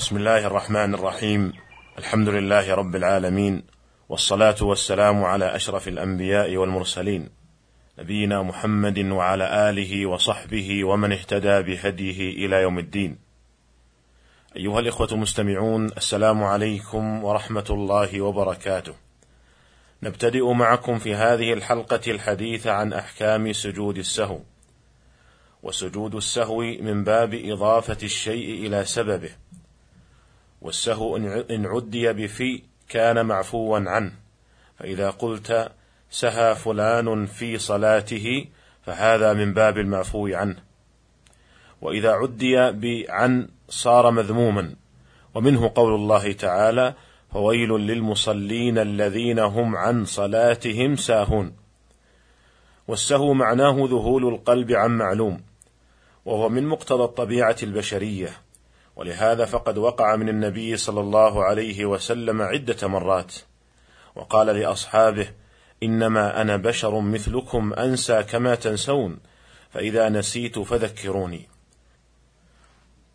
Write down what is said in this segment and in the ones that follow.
بسم الله الرحمن الرحيم الحمد لله رب العالمين والصلاه والسلام على اشرف الانبياء والمرسلين نبينا محمد وعلى اله وصحبه ومن اهتدى بهديه إلى يوم الدين ايها الاخوه المستمعون السلام عليكم ورحمه الله وبركاته نبتدئ معكم في هذه الحلقة الحديث عن احكام سجود السهو وسجود السهو من باب اضافه الشيء إلى سببه والسهو إن عدي بفي كان معفوا عنه. فإذا قلت سهى فلان في صلاته فهذا من باب المعفو عنه. وإذا عدي بعن صار مذموما. ومنه قول الله تعالى فويل للمصلين الذين هم عن صلاتهم ساهون. والسهو معناه ذهول القلب عن معلوم. وهو من مقتضى الطبيعة البشرية. ولهذا فقد وقع من النبي صلى الله عليه وسلم عدة مرات. وقال لأصحابه إنما أنا بشر مثلكم أنسى كما تنسون فإذا نسيت فذكروني.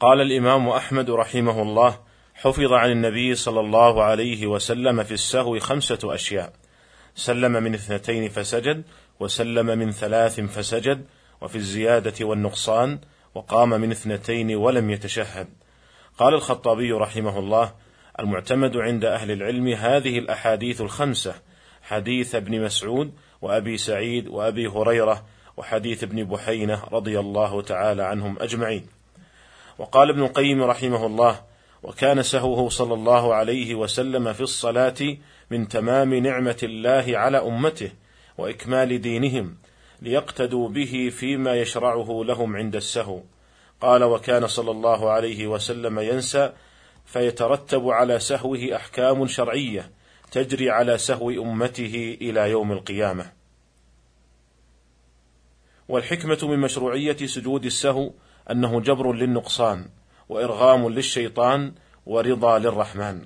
قال الإمام أحمد رحمه الله حفظ عن النبي صلى الله عليه وسلم في السهو خمسة أشياء. سلم من اثنتين فسجد وسلم من ثلاث فسجد وفي الزيادة والنقصان وقام من اثنتين ولم يتشهد. قال الخطابي رحمه الله المعتمد عند أهل العلم هذه الأحاديث الخمسة حديث ابن مسعود وأبي سعيد وأبي هريرة وحديث ابن بحينة رضي الله تعالى عنهم أجمعين. وقال ابن القيم رحمه الله وكان سهوه صلى الله عليه وسلم في الصلاة من تمام نعمة الله على أمته وإكمال دينهم ليقتدوا به فيما يشرعه لهم عند السهو. قال وكان صلى الله عليه وسلم ينسى فيترتب على سهوه أحكام شرعية تجري على سهو أمته إلى يوم القيامة. والحكمة من مشروعية سجود السهو أنه جبر للنقصان وإرغام للشيطان ورضا للرحمن.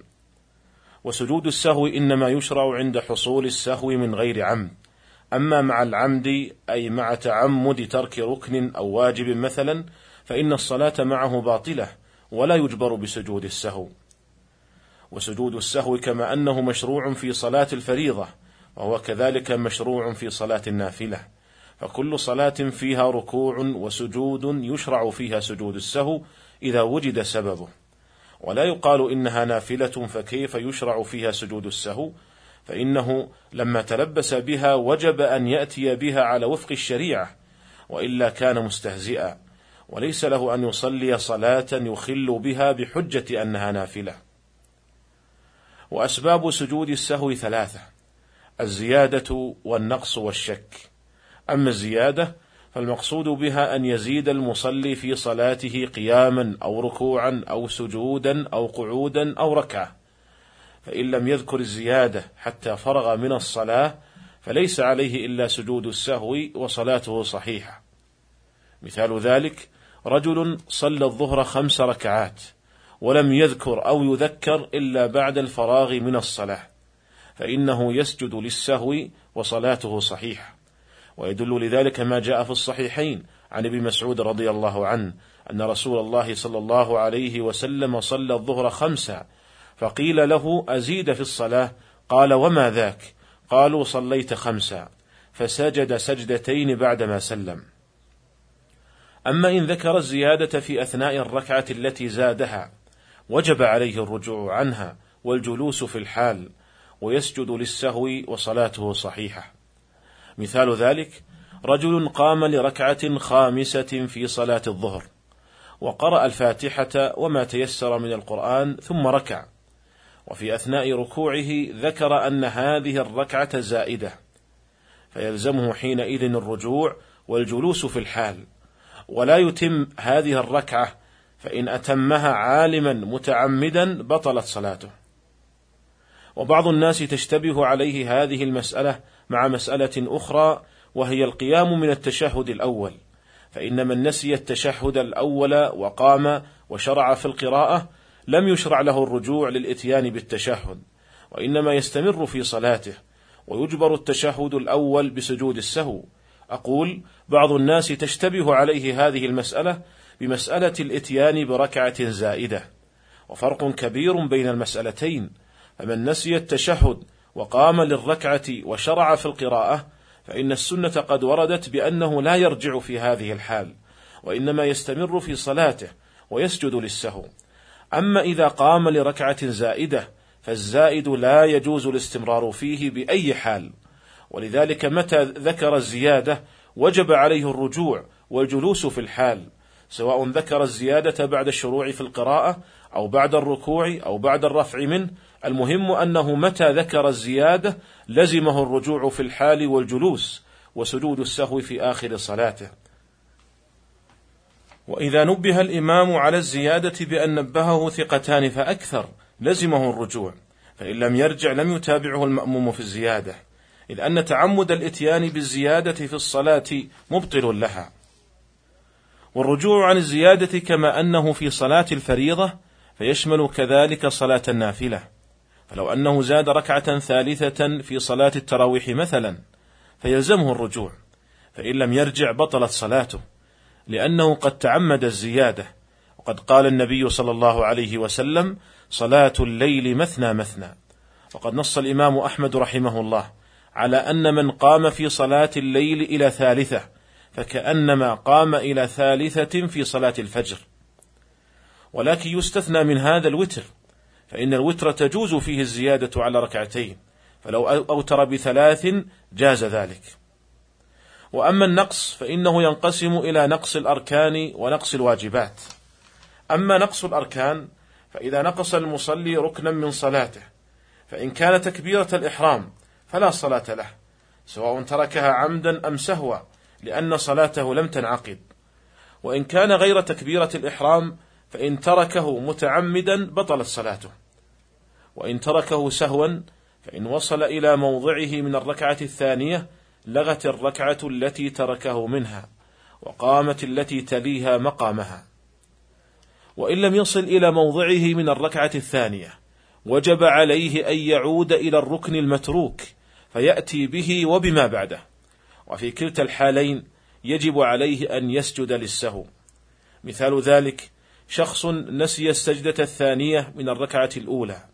وسجود السهو إنما يشرع عند حصول السهو من غير عمد. أما مع العمد أي مع تعمد ترك ركن أو واجب مثلا فإن الصلاة معه باطلة ولا يجبر بسجود السهو. وسجود السهو كما أنه مشروع في صلاة الفريضة وهو كذلك مشروع في صلاة النافلة. فكل صلاة فيها ركوع وسجود يشرع فيها سجود السهو إذا وجد سببه. ولا يقال إنها نافلة فكيف يشرع فيها سجود السهو فإنه لما تلبس بها وجب أن يأتي بها على وفق الشريعة وإلا كان مستهزئا. وليس له أن يصلي صلاة يخل بها بحجة أنها نافلة. وأسباب سجود السهو ثلاثة: الزيادة والنقص والشك. أما الزيادة فالمقصود بها أن يزيد المصلي في صلاته قياما أو ركوعا أو سجودا أو قعودا أو ركعة. فإن لم يذكر الزيادة حتى فرغ من الصلاة فليس عليه إلا سجود السهو وصلاته صحيحة. مثال ذلك رجل صلى الظهر خمس ركعات ولم يذكر أو يذكر إلا بعد الفراغ من الصلاة فإنه يسجد للسهو وصلاته صحيحه ويدل لذلك ما جاء في الصحيحين عن ابن مسعود رضي الله عنه أن رسول الله صلى الله عليه وسلم صلى الظهر خمسا فقيل له أزيد في الصلاة؟ قال وما ذاك؟ قالوا صليت خمسا فسجد سجدتين بعدما سلم. أما إن ذكر الزيادة في أثناء الركعة التي زادها وجب عليه الرجوع عنها والجلوس في الحال ويسجد للسهو وصلاته صحيحة. مثال ذلك رجل قام لركعة خامسة في صلاة الظهر وقرأ الفاتحة وما تيسر من القرآن ثم ركع وفي أثناء ركوعه ذكر أن هذه الركعة زائدة فيلزمه حينئذ الرجوع والجلوس في الحال ولا يتم هذه الركعة فإن أتمها عالما متعمدا بطلت صلاته. وبعض الناس تشتبه عليه هذه المسألة مع مسألة أخرى وهي القيام من التشهد الأول، فإن من نسي التشهد الأول وقام وشرع في القراءة لم يشرع له الرجوع للإتيان بالتشهد، وإنما يستمر في صلاته، ويجبر التشهد الأول بسجود السهو، أقول بعض الناس تشتبه عليه هذه المسألة بمسألة الإتيان بركعة زائدة، وفرق كبير بين المسألتين فمن نسي التشهد وقام للركعة وشرع في القراءة فإن السنة قد وردت بأنه لا يرجع في هذه الحال وإنما يستمر في صلاته ويسجد للسهو. أما إذا قام لركعة زائدة فالزائد لا يجوز الاستمرار فيه بأي حال. ولذلك متى ذكر الزيادة وجب عليه الرجوع والجلوس في الحال سواء ذكر الزيادة بعد الشروع في القراءة أو بعد الركوع أو بعد الرفع منه المهم أنه متى ذكر الزيادة لزمه الرجوع في الحال والجلوس وسجود السهو في آخر صلاته. وإذا نبه الإمام على الزيادة بأن نبهه ثقتان فأكثر لزمه الرجوع فإن لم يرجع لم يتابعه المأموم في الزيادة. إذ أن تعمد الإتيان بالزيادة في الصلاة مبطل لها. والرجوع عن الزيادة كما أنه في صلاة الفريضة فيشمل كذلك صلاة النافلة. فلو أنه زاد ركعة ثالثة في صلاة التراويح مثلا فيلزمه الرجوع فإن لم يرجع بطلت صلاته لأنه قد تعمد الزيادة. وقد قال النبي صلى الله عليه وسلم صلاة الليل مثنى مثنى وقد نص الإمام أحمد رحمه الله على أن من قام في صلاة الليل إلى ثالثة فكأنما قام إلى ثالثة في صلاة الفجر. ولكن يستثنى من هذا الوتر فإن الوتر تجوز فيه الزيادة على ركعتين فلو أوتر بثلاث جاز ذلك. وأما النقص فإنه ينقسم إلى نقص الأركان ونقص الواجبات. أما نقص الأركان فإذا نقص المصلي ركنا من صلاته فإن كان تكبيرة الإحرام فلا صلاة له سواء تركها عمدا أم سهوا لأن صلاته لم تنعقد. وإن كان غير تكبيرة الإحرام فإن تركه متعمدا بطلت صلاته. وإن تركه سهوا فإن وصل إلى موضعه من الركعة الثانية لغت الركعة التي تركه منها وقامت التي تليها مقامها. وإن لم يصل إلى موضعه من الركعة الثانية وجب عليه أن يعود إلى الركن المتروك فيأتي به وبما بعده. وفي كلتا الحالين يجب عليه أن يسجد للسهو. مثال ذلك شخص نسي السجدة الثانية من الركعة الأولى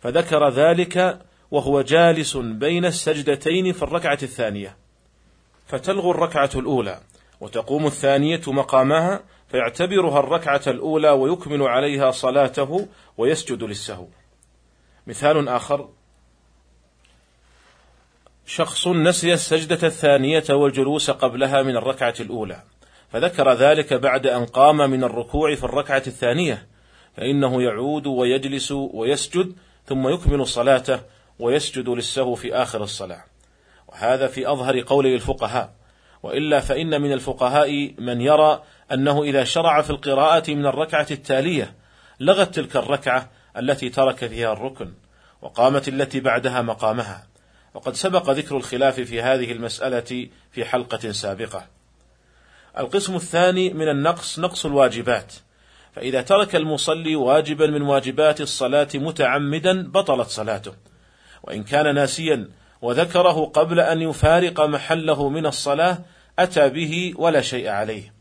فذكر ذلك وهو جالس بين السجدتين في الركعة الثانية. فتلغو الركعة الأولى وتقوم الثانية مقامها فيعتبرها الركعة الأولى ويكمل عليها صلاته ويسجد للسهو. مثال آخر شخص نسي السجدة الثانية والجلوس قبلها من الركعة الأولى، فذكر ذلك بعد أن قام من الركوع في الركعة الثانية، فإنه يعود ويجلس ويسجد ثم يكمل صلاته ويسجد للسهو في آخر الصلاة. وهذا في أظهر قول الفقهاء، وإلا فإن من الفقهاء من يرى أنه إذا شرع في القراءة من الركعة التالية لغت تلك الركعة التي ترك فيها الركن وقامت التي بعدها مقامها وقد سبق ذكر الخلاف في هذه المسألة في حلقة سابقة. القسم الثاني من النقص نقص الواجبات، فإذا ترك المصلي واجبا من واجبات الصلاة متعمدا بطلت صلاته، وإن كان ناسيا وذكره قبل أن يفارق محله من الصلاة أتى به ولا شيء عليه.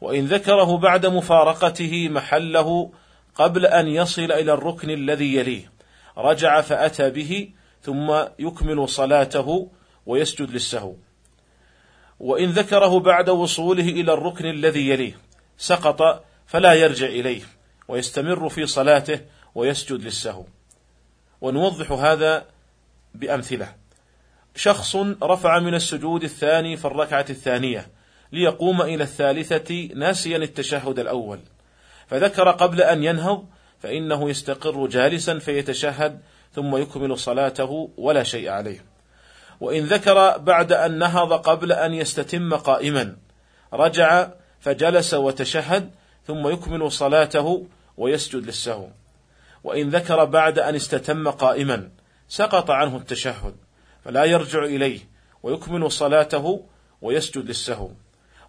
وإن ذكره بعد مفارقته محله قبل أن يصل إلى الركن الذي يليه. رجع فأتى به ثم يكمل صلاته ويسجد للسهو. وإن ذكره بعد وصوله إلى الركن الذي يليه سقط فلا يرجع إليه ويستمر في صلاته ويسجد للسهو. ونوضح هذا بأمثلة. شخص رفع من السجود الثاني في الركعة الثانية ليقوم إلى الثالثة ناسيا التشهد الأول. فذكر قبل أن ينهض فإنه يستقر جالسا فيتشهد ثم يكمل صلاته ولا شيء عليه. وإن ذكر بعد أن نهض قبل أن يستتم قائما رجع فجلس وتشهد ثم يكمل صلاته ويسجد للسهو. وإن ذكر بعد أن استتم قائما سقط عنه التشهد فلا يرجع إليه ويكمل صلاته ويسجد للسهو.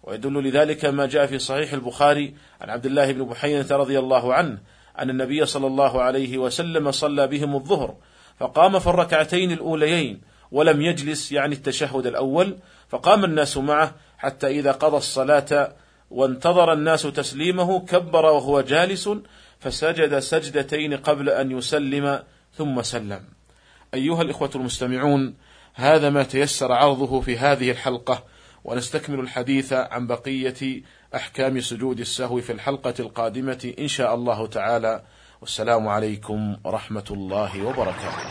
ويدل لذلك ما جاء في صحيح البخاري عن عبد الله بن بحينة رضي الله عنه أن النبي صلى الله عليه وسلم صلى بهم الظهر فقام في الركعتين الأوليين ولم يجلس يعني التشهد الأول فقام الناس معه حتى إذا قضى الصلاة وانتظر الناس تسليمه كبر وهو جالس فسجد سجدتين قبل أن يسلم ثم سلم. أيها الإخوة المستمعون هذا ما تيسر عرضه في هذه الحلقة ونستكمل الحديث عن بقية أحكام سجود السهو في الحلقة القادمة إن شاء الله تعالى. والسلام عليكم ورحمة الله وبركاته.